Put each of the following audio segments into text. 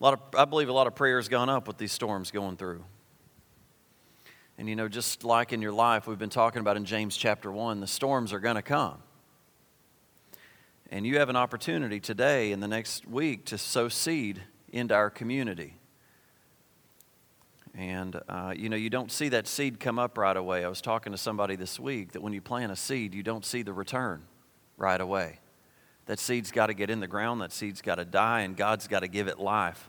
A lot of, I believe a lot of prayer has gone up with these storms going through. And you know, just like in your life, we've been talking about in James chapter 1, the storms are going to come. And you have an opportunity today in the next week to sow seed into our community. And, uh, you know, you don't see that seed come up right away. I was talking to somebody this week that when you plant a seed, you don't see the return right away. That seed's got to get in the ground, that seed's got to die, and God's got to give it life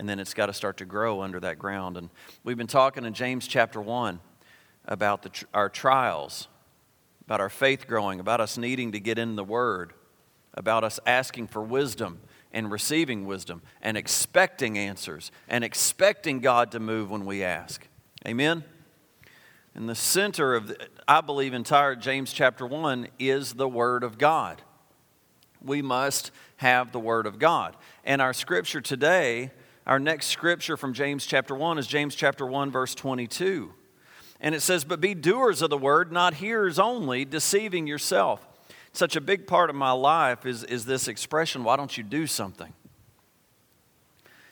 and then it's got to start to grow under that ground. And we've been talking in James chapter 1 about the, our trials, about our faith growing, about us needing to get in the Word, about us asking for wisdom and receiving wisdom and expecting answers and expecting God to move when we ask. Amen? And the center of, the, I believe, entire James chapter 1 is the Word of God. We must have the Word of God. And our scripture today our next scripture from James chapter 1 is James chapter 1, verse 22. And it says, But be doers of the word, not hearers only, deceiving yourself. Such a big part of my life is, is this expression, why don't you do something?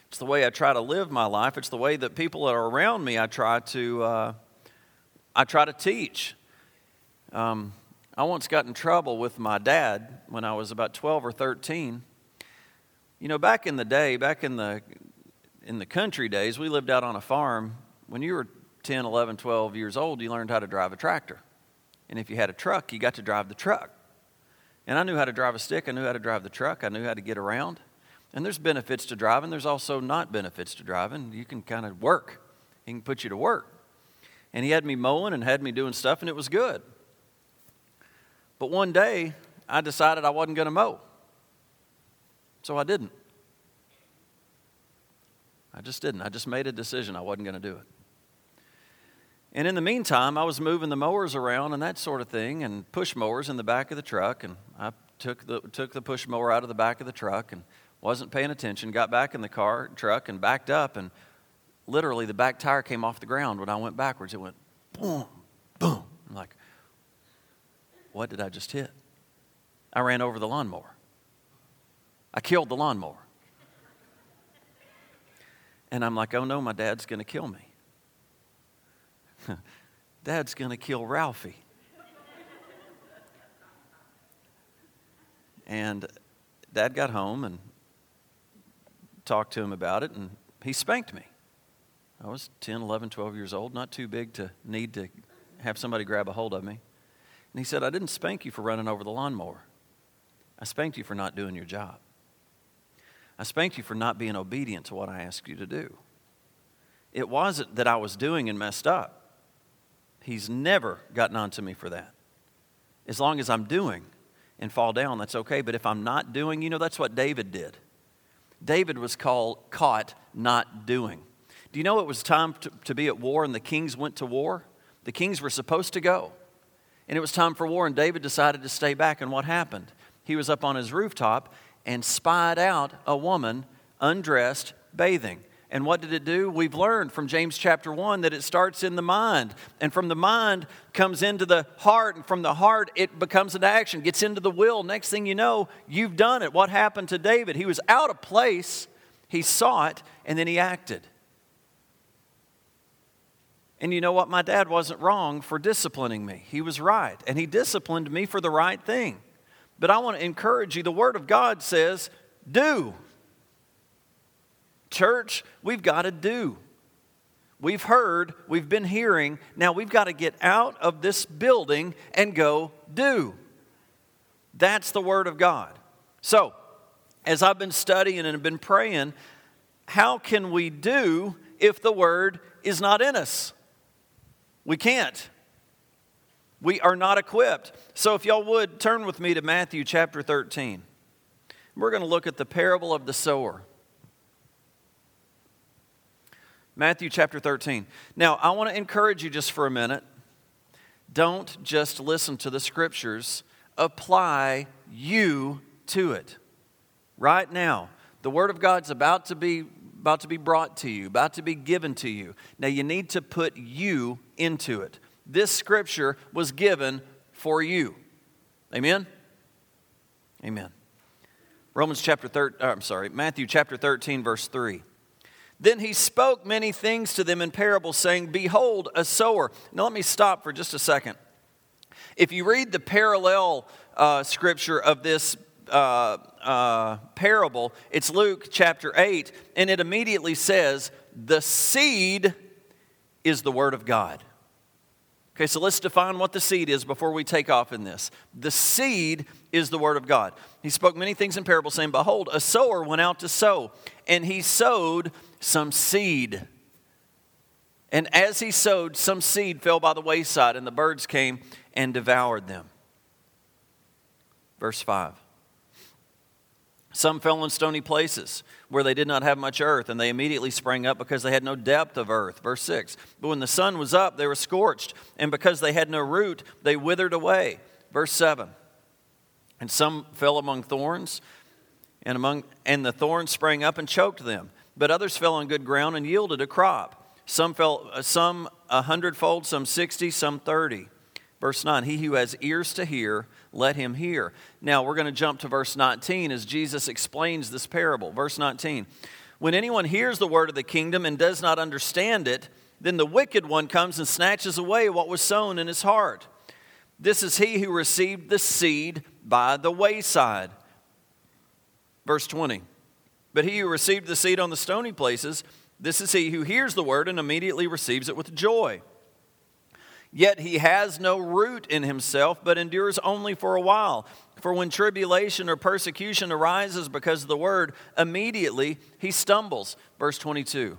It's the way I try to live my life. It's the way that people that are around me, I try to, uh, I try to teach. Um, I once got in trouble with my dad when I was about 12 or 13. You know, back in the day, back in the in the country days, we lived out on a farm. When you were 10, 11, 12 years old, you learned how to drive a tractor. And if you had a truck, you got to drive the truck. And I knew how to drive a stick, I knew how to drive the truck, I knew how to get around. And there's benefits to driving, there's also not benefits to driving. You can kind of work, he can put you to work. And he had me mowing and had me doing stuff, and it was good. But one day, I decided I wasn't going to mow. So I didn't. I just didn't. I just made a decision I wasn't going to do it. And in the meantime, I was moving the mowers around and that sort of thing, and push mowers in the back of the truck. And I took the, took the push mower out of the back of the truck and wasn't paying attention. Got back in the car, truck, and backed up. And literally, the back tire came off the ground when I went backwards. It went boom, boom. I'm like, what did I just hit? I ran over the lawnmower. I killed the lawnmower. And I'm like, oh no, my dad's going to kill me. dad's going to kill Ralphie. and dad got home and talked to him about it, and he spanked me. I was 10, 11, 12 years old, not too big to need to have somebody grab a hold of me. And he said, I didn't spank you for running over the lawnmower. I spanked you for not doing your job. I spanked you for not being obedient to what I asked you to do. It wasn't that I was doing and messed up. He's never gotten on to me for that. As long as I'm doing and fall down, that's okay. But if I'm not doing, you know, that's what David did. David was called, caught not doing. Do you know it was time to, to be at war and the kings went to war? The kings were supposed to go. And it was time for war, and David decided to stay back. And what happened? He was up on his rooftop and spied out a woman undressed bathing. And what did it do? We've learned from James chapter 1 that it starts in the mind. And from the mind comes into the heart. And from the heart, it becomes an action, gets into the will. Next thing you know, you've done it. What happened to David? He was out of place, he saw it, and then he acted. And you know what? My dad wasn't wrong for disciplining me. He was right. And he disciplined me for the right thing. But I want to encourage you the Word of God says, do. Church, we've got to do. We've heard, we've been hearing, now we've got to get out of this building and go do. That's the Word of God. So, as I've been studying and been praying, how can we do if the Word is not in us? We can't. We are not equipped. So, if y'all would turn with me to Matthew chapter 13, we're going to look at the parable of the sower. Matthew chapter 13. Now, I want to encourage you just for a minute. Don't just listen to the scriptures, apply you to it. Right now, the Word of God's about to be about to be brought to you, about to be given to you. Now you need to put you into it this scripture was given for you. Amen? Amen. Romans chapter 13, uh, I'm sorry, Matthew chapter 13, verse 3. Then he spoke many things to them in parables, saying, Behold, a sower. Now let me stop for just a second. If you read the parallel uh, scripture of this uh, uh, parable, it's Luke chapter 8, and it immediately says, The seed is the word of God. Okay, so let's define what the seed is before we take off in this. The seed is the word of God. He spoke many things in parables, saying, Behold, a sower went out to sow, and he sowed some seed. And as he sowed, some seed fell by the wayside, and the birds came and devoured them. Verse 5. Some fell in stony places where they did not have much earth, and they immediately sprang up because they had no depth of earth. Verse 6. But when the sun was up, they were scorched, and because they had no root, they withered away. Verse 7. And some fell among thorns, and, among, and the thorns sprang up and choked them. But others fell on good ground and yielded a crop. Some fell, uh, some a hundredfold, some sixty, some thirty. Verse 9 He who has ears to hear, let him hear. Now we're going to jump to verse 19 as Jesus explains this parable. Verse 19 When anyone hears the word of the kingdom and does not understand it, then the wicked one comes and snatches away what was sown in his heart. This is he who received the seed by the wayside. Verse 20 But he who received the seed on the stony places, this is he who hears the word and immediately receives it with joy. Yet he has no root in himself, but endures only for a while. For when tribulation or persecution arises because of the word, immediately he stumbles. Verse 22.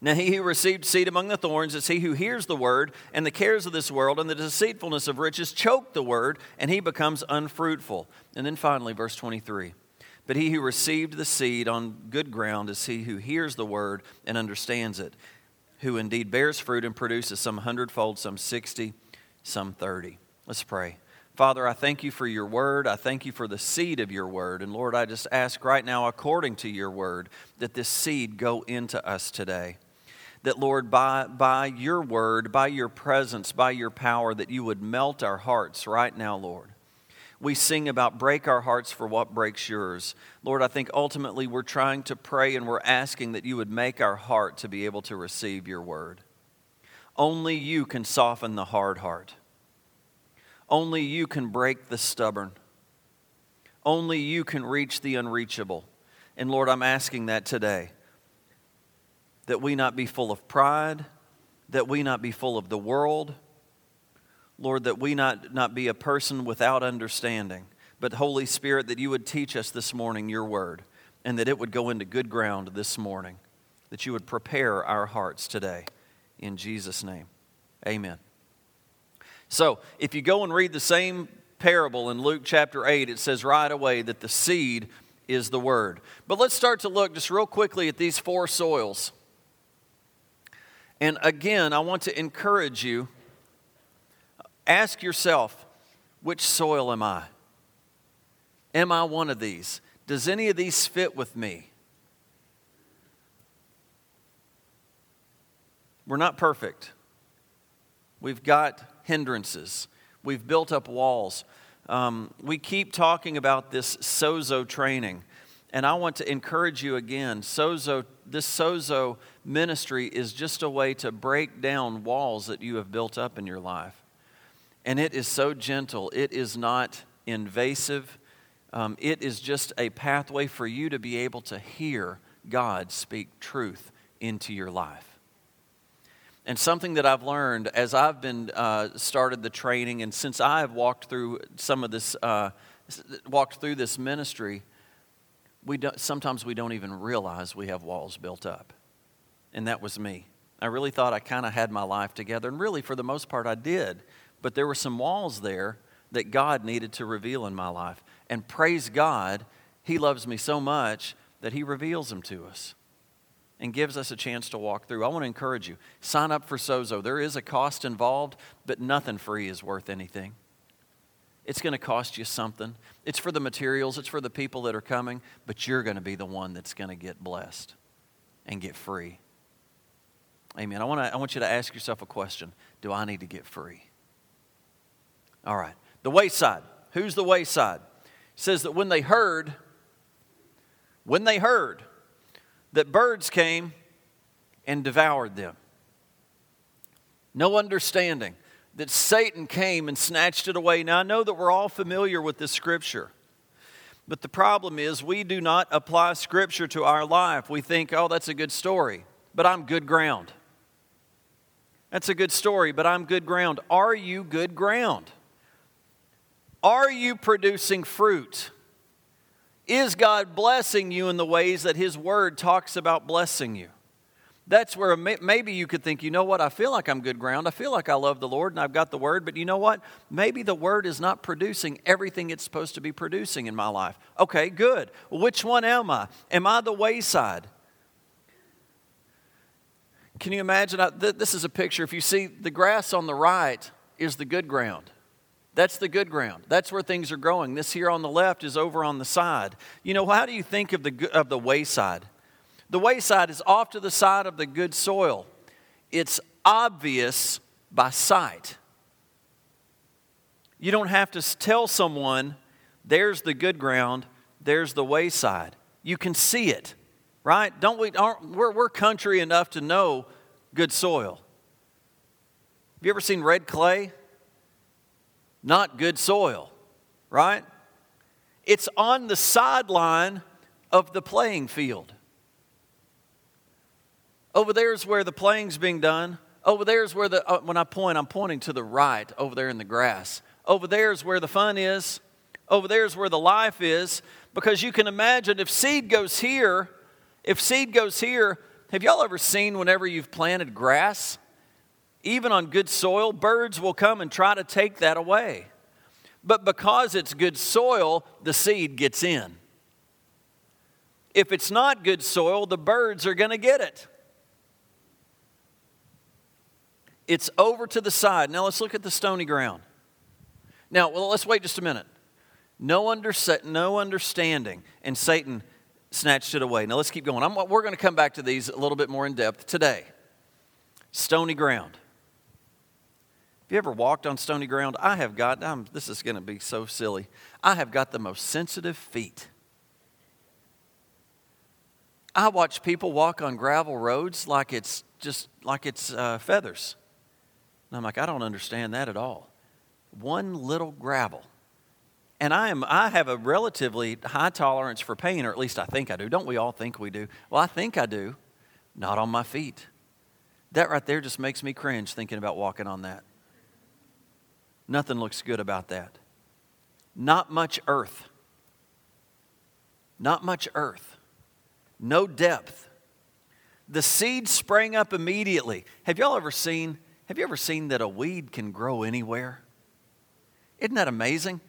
Now, he who received seed among the thorns is he who hears the word, and the cares of this world and the deceitfulness of riches choke the word, and he becomes unfruitful. And then finally, verse 23. But he who received the seed on good ground is he who hears the word and understands it who indeed bears fruit and produces some hundredfold, some sixty, some thirty. Let's pray. Father, I thank you for your word. I thank you for the seed of your word. And Lord, I just ask right now, according to your word, that this seed go into us today. That, Lord, by, by your word, by your presence, by your power, that you would melt our hearts right now, Lord we sing about break our hearts for what breaks yours. Lord, I think ultimately we're trying to pray and we're asking that you would make our heart to be able to receive your word. Only you can soften the hard heart. Only you can break the stubborn. Only you can reach the unreachable. And Lord, I'm asking that today. That we not be full of pride, that we not be full of the world Lord, that we not, not be a person without understanding, but Holy Spirit, that you would teach us this morning your word and that it would go into good ground this morning, that you would prepare our hearts today. In Jesus' name, amen. So, if you go and read the same parable in Luke chapter 8, it says right away that the seed is the word. But let's start to look just real quickly at these four soils. And again, I want to encourage you Ask yourself, which soil am I? Am I one of these? Does any of these fit with me? We're not perfect. We've got hindrances. We've built up walls. Um, we keep talking about this sozo training. And I want to encourage you again. Sozo, this sozo ministry is just a way to break down walls that you have built up in your life. And it is so gentle, it is not invasive. Um, it is just a pathway for you to be able to hear God speak truth into your life. And something that I've learned as I've been uh, started the training, and since I have walked through some of this, uh, walked through this ministry, we don't, sometimes we don't even realize we have walls built up. And that was me. I really thought I kind of had my life together, and really, for the most part, I did. But there were some walls there that God needed to reveal in my life. And praise God, He loves me so much that He reveals them to us and gives us a chance to walk through. I want to encourage you sign up for Sozo. There is a cost involved, but nothing free is worth anything. It's going to cost you something. It's for the materials, it's for the people that are coming, but you're going to be the one that's going to get blessed and get free. Amen. I want, to, I want you to ask yourself a question Do I need to get free? All right. The wayside. Who's the wayside? says that when they heard, when they heard that birds came and devoured them. No understanding that Satan came and snatched it away. Now, I know that we're all familiar with this scripture, but the problem is we do not apply scripture to our life. We think, oh, that's a good story, but I'm good ground. That's a good story, but I'm good ground. Are you good ground? Are you producing fruit? Is God blessing you in the ways that His Word talks about blessing you? That's where maybe you could think, you know what, I feel like I'm good ground. I feel like I love the Lord and I've got the Word, but you know what? Maybe the Word is not producing everything it's supposed to be producing in my life. Okay, good. which one am I? Am I the wayside? Can you imagine? This is a picture. If you see the grass on the right is the good ground. That's the good ground. That's where things are growing. This here on the left is over on the side. You know, how do you think of the, of the wayside? The wayside is off to the side of the good soil. It's obvious by sight. You don't have to tell someone, there's the good ground, there's the wayside. You can see it, right? Don't we, aren't, we're, we're country enough to know good soil. Have you ever seen red clay? Not good soil, right? It's on the sideline of the playing field. Over there is where the playing's being done. Over there is where the, uh, when I point, I'm pointing to the right over there in the grass. Over there is where the fun is. Over there is where the life is. Because you can imagine if seed goes here, if seed goes here, have y'all ever seen whenever you've planted grass? Even on good soil, birds will come and try to take that away. But because it's good soil, the seed gets in. If it's not good soil, the birds are going to get it. It's over to the side. Now let's look at the stony ground. Now, well, let's wait just a minute. No, under, no understanding, and Satan snatched it away. Now let's keep going. I'm, we're going to come back to these a little bit more in depth today. Stony ground. Have you ever walked on stony ground? I have got, I'm, this is going to be so silly. I have got the most sensitive feet. I watch people walk on gravel roads like it's just like it's uh, feathers. And I'm like, I don't understand that at all. One little gravel. And I, am, I have a relatively high tolerance for pain, or at least I think I do. Don't we all think we do? Well, I think I do. Not on my feet. That right there just makes me cringe thinking about walking on that. Nothing looks good about that. Not much earth. Not much earth. No depth. The seed sprang up immediately. Have y'all ever seen have you ever seen that a weed can grow anywhere? Isn't that amazing?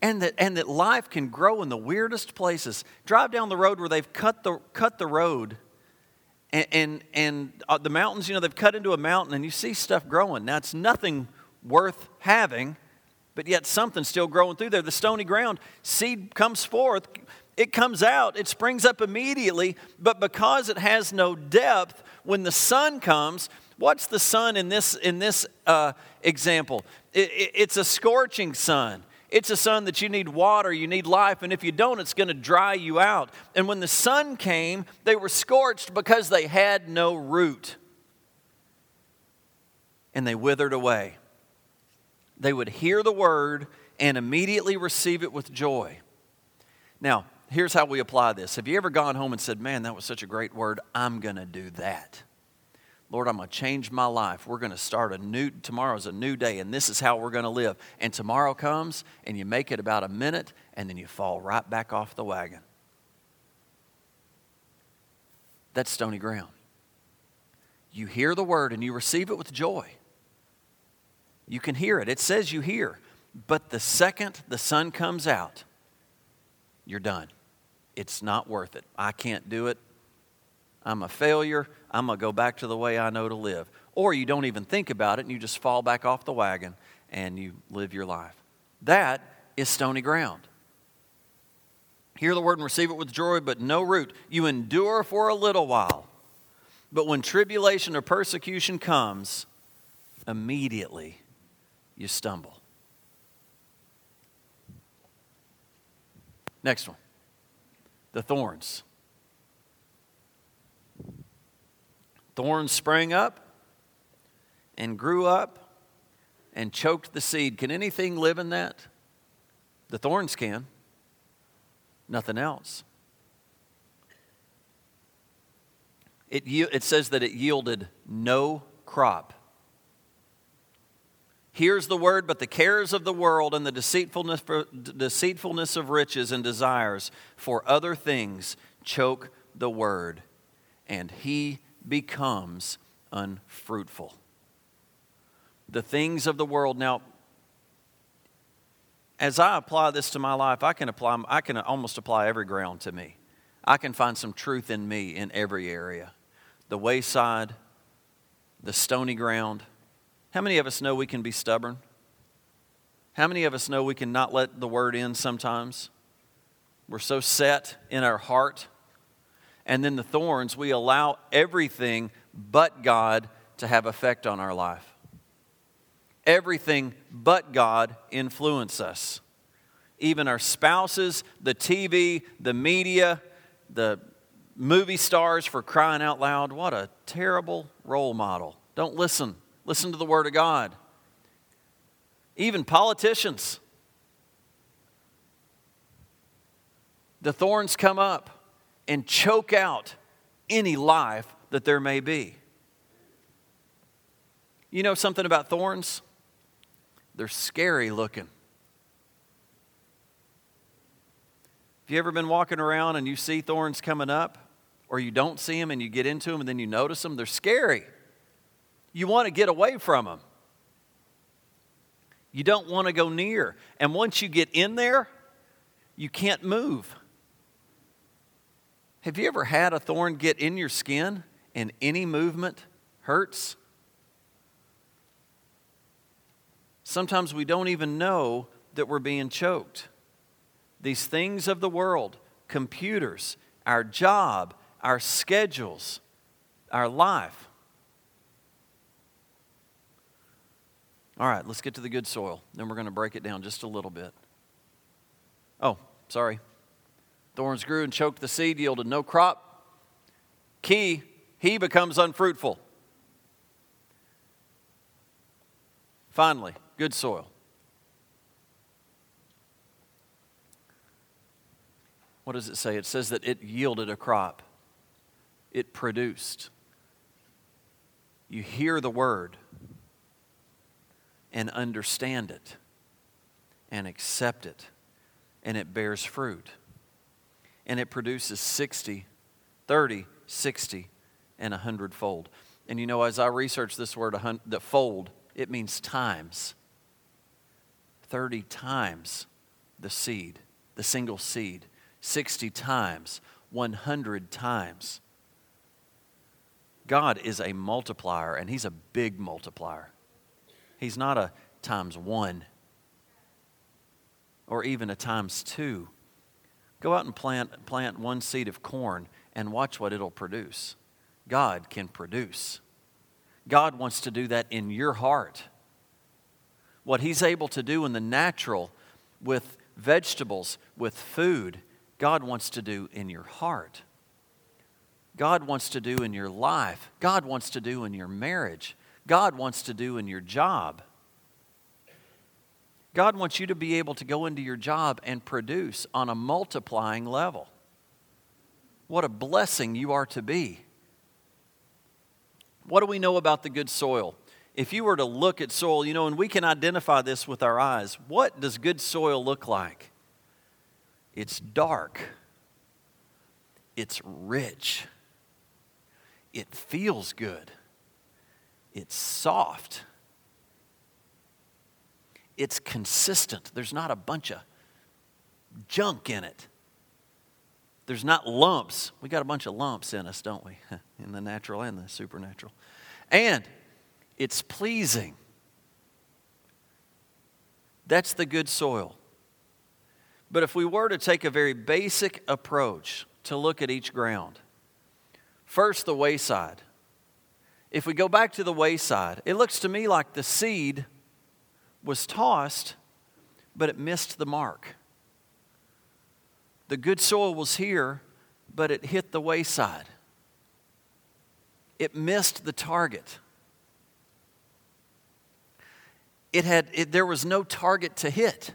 And that, and that life can grow in the weirdest places. Drive down the road where they've cut the, cut the road and, and, and uh, the mountains, you know, they've cut into a mountain and you see stuff growing. Now, it's nothing worth having, but yet something's still growing through there. The stony ground, seed comes forth, it comes out, it springs up immediately, but because it has no depth, when the sun comes, what's the sun in this, in this uh, example? It, it, it's a scorching sun. It's a sun that you need water, you need life, and if you don't, it's going to dry you out. And when the sun came, they were scorched because they had no root. And they withered away they would hear the word and immediately receive it with joy. Now, here's how we apply this. Have you ever gone home and said, Man, that was such a great word, I'm going to do that? Lord, I'm going to change my life. We're going to start a new, tomorrow's a new day, and this is how we're going to live. And tomorrow comes, and you make it about a minute, and then you fall right back off the wagon. That's stony ground. You hear the word and you receive it with joy. You can hear it. It says you hear. But the second the sun comes out, you're done. It's not worth it. I can't do it. I'm a failure. I'm going to go back to the way I know to live. Or you don't even think about it and you just fall back off the wagon and you live your life. That is stony ground. Hear the word and receive it with joy, but no root. You endure for a little while. But when tribulation or persecution comes, immediately you stumble. Next one the thorns. Thorns sprang up and grew up and choked the seed. Can anything live in that? The thorns can, nothing else. It, it says that it yielded no crop. Here's the word, but the cares of the world and the deceitfulness, deceitfulness of riches and desires for other things choke the word, and he becomes unfruitful. The things of the world. Now, as I apply this to my life, I can apply, I can almost apply every ground to me. I can find some truth in me in every area. The wayside, the stony ground. How many of us know we can be stubborn? How many of us know we can not let the word in sometimes? We're so set in our heart. And then the thorns, we allow everything but God to have effect on our life. Everything but God influence us. Even our spouses, the TV, the media, the movie stars for crying out loud. What a terrible role model. Don't listen. Listen to the Word of God. Even politicians. The thorns come up and choke out any life that there may be. You know something about thorns? They're scary looking. Have you ever been walking around and you see thorns coming up, or you don't see them and you get into them and then you notice them? They're scary. You want to get away from them. You don't want to go near. And once you get in there, you can't move. Have you ever had a thorn get in your skin and any movement hurts? Sometimes we don't even know that we're being choked. These things of the world, computers, our job, our schedules, our life. All right, let's get to the good soil. Then we're going to break it down just a little bit. Oh, sorry. Thorns grew and choked the seed, yielded no crop. Key, he becomes unfruitful. Finally, good soil. What does it say? It says that it yielded a crop, it produced. You hear the word and understand it and accept it, and it bears fruit and it produces 60, 30, 60, and 100 fold. And you know, as I research this word, the fold, it means times. 30 times the seed, the single seed, 60 times, 100 times. God is a multiplier, and He's a big multiplier. He's not a times one or even a times two. Go out and plant, plant one seed of corn and watch what it'll produce. God can produce. God wants to do that in your heart. What He's able to do in the natural with vegetables, with food, God wants to do in your heart. God wants to do in your life. God wants to do in your marriage. God wants to do in your job. God wants you to be able to go into your job and produce on a multiplying level. What a blessing you are to be. What do we know about the good soil? If you were to look at soil, you know, and we can identify this with our eyes, what does good soil look like? It's dark, it's rich, it feels good, it's soft it's consistent. There's not a bunch of junk in it. There's not lumps. We got a bunch of lumps in us, don't we? in the natural and the supernatural. And it's pleasing. That's the good soil. But if we were to take a very basic approach to look at each ground, first the wayside. If we go back to the wayside, it looks to me like the seed was tossed, but it missed the mark. The good soil was here, but it hit the wayside. It missed the target. It had, it, there was no target to hit.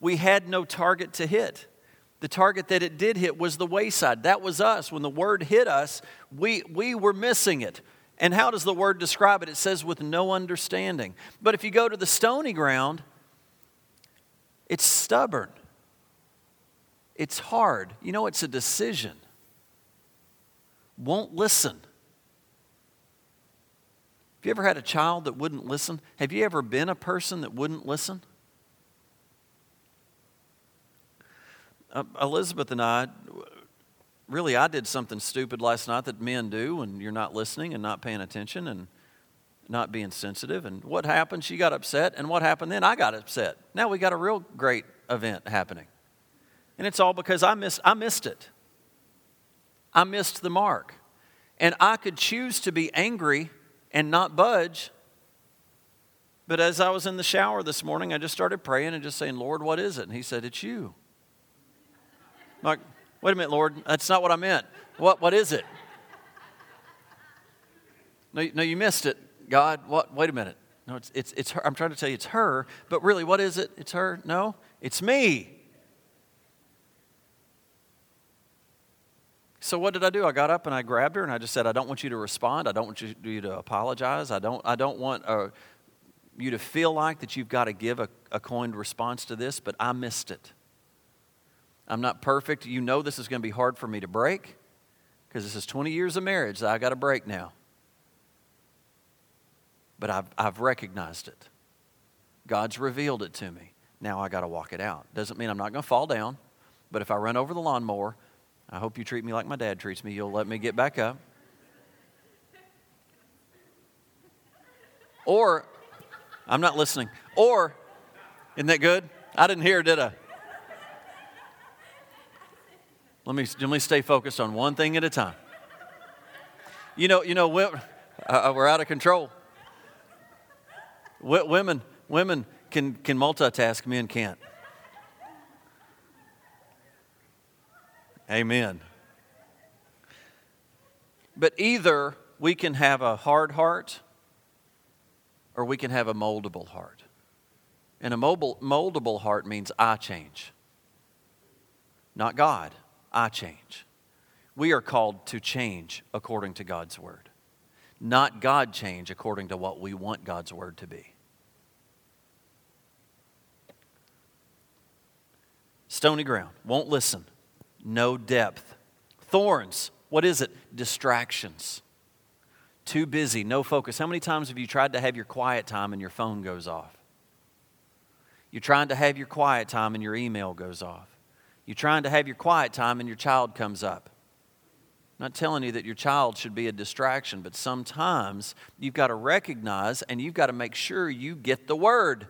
We had no target to hit. The target that it did hit was the wayside. That was us. When the word hit us, we, we were missing it. And how does the word describe it? It says, with no understanding. But if you go to the stony ground, it's stubborn, it's hard. You know, it's a decision. Won't listen. Have you ever had a child that wouldn't listen? Have you ever been a person that wouldn't listen? Uh, Elizabeth and I, really, I did something stupid last night that men do when you're not listening and not paying attention and not being sensitive. And what happened? She got upset. And what happened then? I got upset. Now we got a real great event happening. And it's all because I, miss, I missed it. I missed the mark. And I could choose to be angry and not budge. But as I was in the shower this morning, I just started praying and just saying, Lord, what is it? And He said, It's you. Like, wait a minute, Lord, that's not what I meant. What, what is it? No, no, you missed it. God, what? Wait a minute. No, it's, it's, it's her. I'm trying to tell you it's her, but really, what is it? It's her? No, it's me. So what did I do? I got up and I grabbed her and I just said, I don't want you to respond. I don't want you, you to apologize. I don't, I don't want uh, you to feel like that you've got to give a, a coined response to this, but I missed it. I'm not perfect. You know this is going to be hard for me to break because this is 20 years of marriage that I got to break now. But I've, I've recognized it. God's revealed it to me. Now I got to walk it out. Doesn't mean I'm not going to fall down, but if I run over the lawnmower, I hope you treat me like my dad treats me. You'll let me get back up. Or, I'm not listening. Or, isn't that good? I didn't hear, did I? Let me, let me stay focused on one thing at a time. You know, you know, we're, uh, we're out of control. Women, women can, can multitask, men can't. Amen. But either we can have a hard heart or we can have a moldable heart. And a mobile, moldable heart means I change, not God. I change. We are called to change according to God's word, not God change according to what we want God's word to be. Stony ground, won't listen, no depth. Thorns, what is it? Distractions. Too busy, no focus. How many times have you tried to have your quiet time and your phone goes off? You're trying to have your quiet time and your email goes off. You're trying to have your quiet time and your child comes up. I'm not telling you that your child should be a distraction, but sometimes you've got to recognize and you've got to make sure you get the word.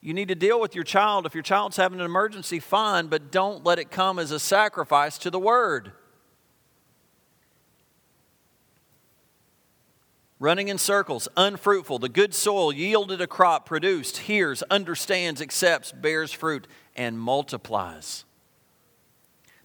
You need to deal with your child. If your child's having an emergency, fine, but don't let it come as a sacrifice to the word. Running in circles, unfruitful. The good soil yielded a crop, produced, hears, understands, accepts, bears fruit, and multiplies.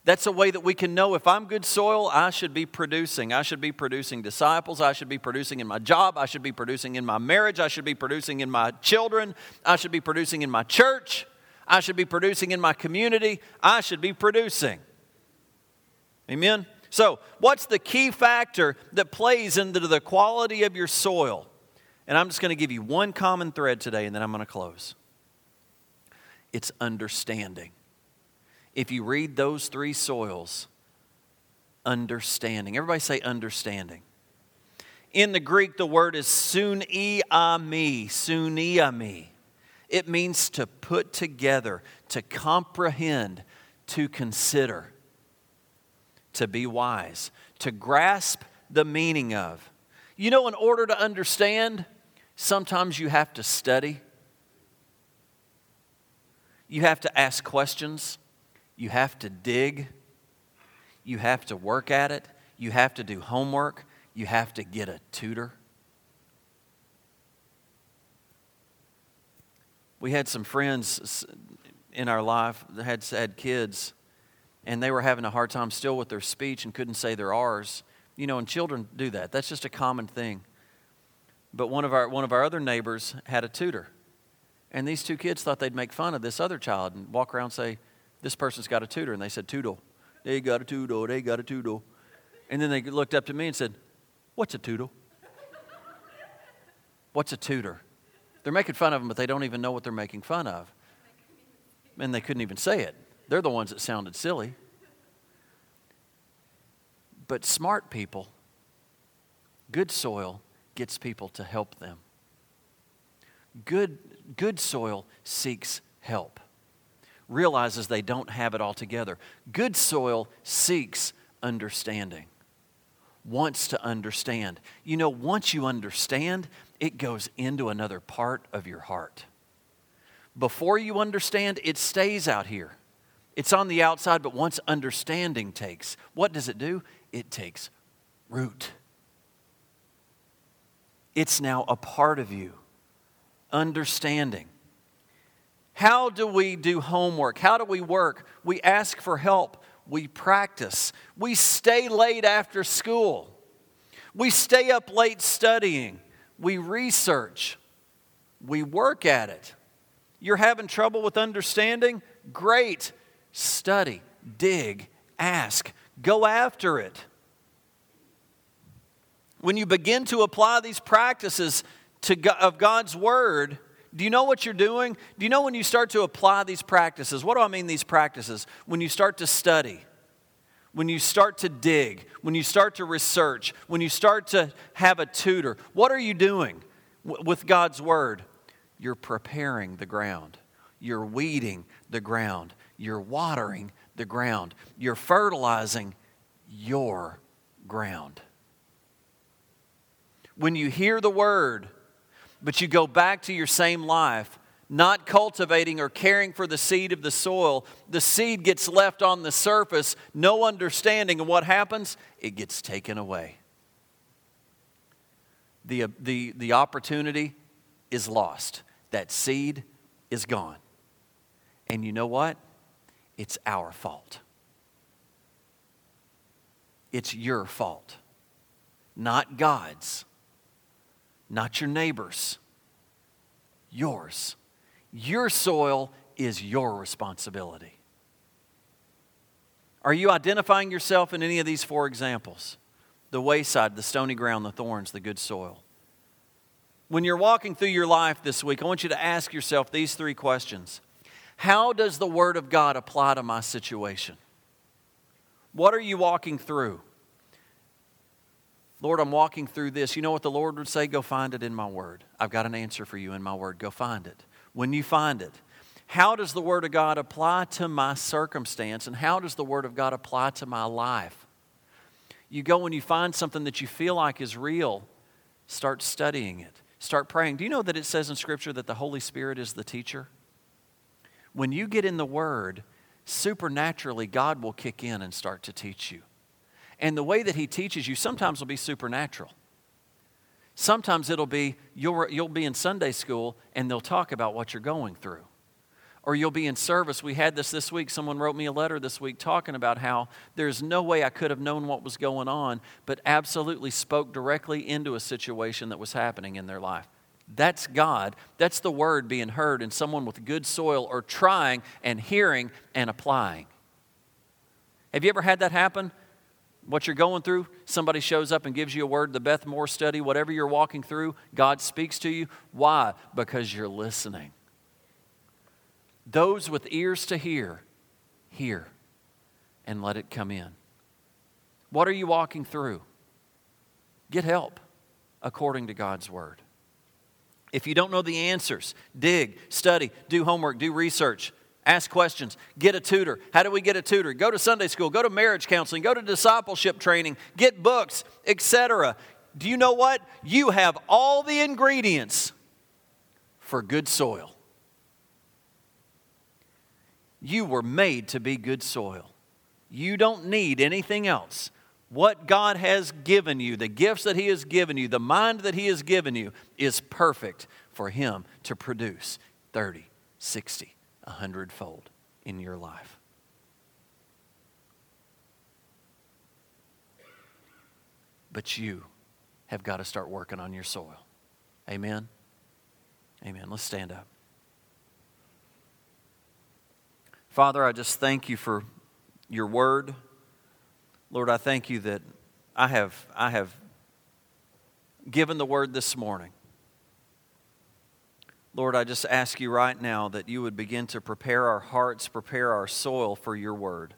That's a way that we can know if I'm good soil, I should be producing. I should be producing disciples. I should be producing in my job. I should be producing in my marriage. I should be producing in my children. I should be producing in my church. I should be producing in my community. I should be producing. Amen? So, what's the key factor that plays into the quality of your soil? And I'm just going to give you one common thread today, and then I'm going to close. It's understanding if you read those three soils, understanding. Everybody say understanding. In the Greek, the word is suniemi, suniemi. It means to put together, to comprehend, to consider, to be wise, to grasp the meaning of. You know, in order to understand, sometimes you have to study, you have to ask questions. You have to dig. You have to work at it. You have to do homework. You have to get a tutor. We had some friends in our life that had, had kids, and they were having a hard time still with their speech and couldn't say their R's. You know, and children do that. That's just a common thing. But one of our, one of our other neighbors had a tutor. And these two kids thought they'd make fun of this other child and walk around and say, This person's got a tutor. And they said, Toodle. They got a toodle. They got a toodle. And then they looked up to me and said, What's a toodle? What's a tutor? They're making fun of them, but they don't even know what they're making fun of. And they couldn't even say it. They're the ones that sounded silly. But smart people, good soil gets people to help them. Good, good soil seeks help, realizes they don't have it all together. Good soil seeks understanding, wants to understand. You know, once you understand, it goes into another part of your heart. Before you understand, it stays out here. It's on the outside, but once understanding takes, what does it do? It takes root. It's now a part of you. Understanding. How do we do homework? How do we work? We ask for help. We practice. We stay late after school. We stay up late studying we research, we work at it. You're having trouble with understanding? Great. Study, dig, ask, go after it. When you begin to apply these practices to, of God's Word, do you know what you're doing? Do you know when you start to apply these practices? What do I mean, these practices? When you start to study, when you start to dig, when you start to research, when you start to have a tutor, what are you doing with God's Word? You're preparing the ground, you're weeding the ground, you're watering the ground, you're fertilizing your ground. When you hear the Word, but you go back to your same life, not cultivating or caring for the seed of the soil, the seed gets left on the surface, no understanding, and what happens? It gets taken away. The, uh, the, the opportunity is lost. That seed is gone. And you know what? It's our fault. It's your fault, not God's, not your neighbor's, yours. Your soil is your responsibility. Are you identifying yourself in any of these four examples? The wayside, the stony ground, the thorns, the good soil. When you're walking through your life this week, I want you to ask yourself these three questions How does the Word of God apply to my situation? What are you walking through? Lord, I'm walking through this. You know what the Lord would say? Go find it in my Word. I've got an answer for you in my Word. Go find it when you find it. How does the Word of God apply to my circumstance, and how does the Word of God apply to my life? You go when you find something that you feel like is real, start studying it, start praying. Do you know that it says in Scripture that the Holy Spirit is the teacher? When you get in the Word, supernaturally, God will kick in and start to teach you. And the way that He teaches you sometimes will be supernatural. Sometimes it'll be you'll, you'll be in Sunday school and they'll talk about what you're going through. Or you'll be in service. We had this this week. Someone wrote me a letter this week talking about how there's no way I could have known what was going on, but absolutely spoke directly into a situation that was happening in their life. That's God. That's the word being heard in someone with good soil or trying and hearing and applying. Have you ever had that happen? what you're going through, somebody shows up and gives you a word, the Beth Moore study, whatever you're walking through, God speaks to you. Why? Because you're listening. Those with ears to hear, hear and let it come in. What are you walking through? Get help according to God's word. If you don't know the answers, dig, study, do homework, do research. Ask questions. Get a tutor. How do we get a tutor? Go to Sunday school, go to marriage counseling, go to discipleship training, get books, etc. Do you know what? You have all the ingredients for good soil. You were made to be good soil. You don't need anything else. What God has given you, the gifts that He has given you, the mind that He has given you, is perfect for Him to produce 30, 60, a hundredfold in your life. But you have got to start working on your soil. Amen? Amen. Let's stand up. Father, I just thank you for your word. Lord, I thank you that I have, I have given the word this morning. Lord, I just ask you right now that you would begin to prepare our hearts, prepare our soil for your word.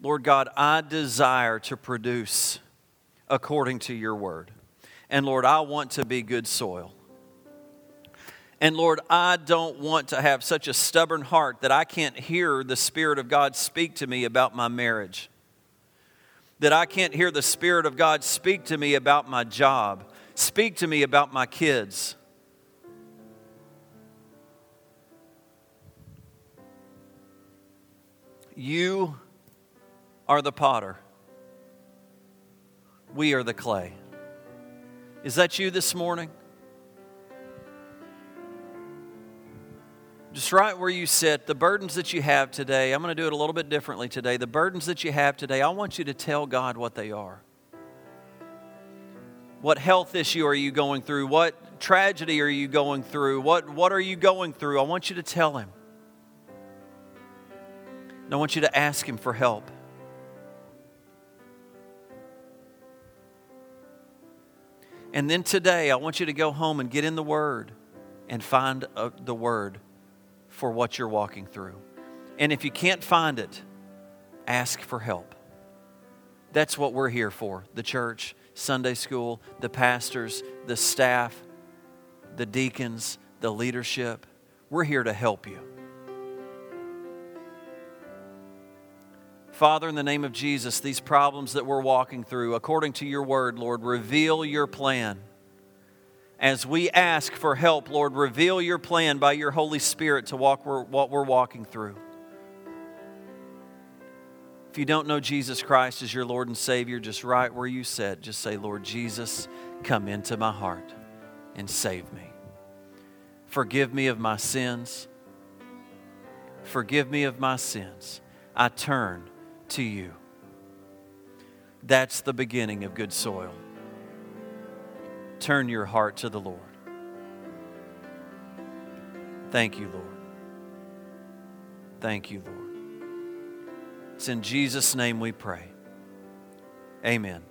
Lord God, I desire to produce according to your word. And Lord, I want to be good soil. And Lord, I don't want to have such a stubborn heart that I can't hear the Spirit of God speak to me about my marriage, that I can't hear the Spirit of God speak to me about my job, speak to me about my kids. You are the potter. We are the clay. Is that you this morning? Just right where you sit, the burdens that you have today, I'm going to do it a little bit differently today. The burdens that you have today, I want you to tell God what they are. What health issue are you going through? What tragedy are you going through? What, what are you going through? I want you to tell Him. And I want you to ask Him for help. And then today, I want you to go home and get in the Word and find uh, the Word for what you're walking through. And if you can't find it, ask for help. That's what we're here for the church, Sunday school, the pastors, the staff, the deacons, the leadership. We're here to help you. Father, in the name of Jesus, these problems that we're walking through, according to your word, Lord, reveal your plan. As we ask for help, Lord, reveal your plan by your Holy Spirit to walk what we're walking through. If you don't know Jesus Christ as your Lord and Savior, just right where you said, just say, Lord Jesus, come into my heart and save me. Forgive me of my sins. Forgive me of my sins. I turn to you. That's the beginning of good soil. Turn your heart to the Lord. Thank you, Lord. Thank you, Lord. It's in Jesus' name we pray. Amen.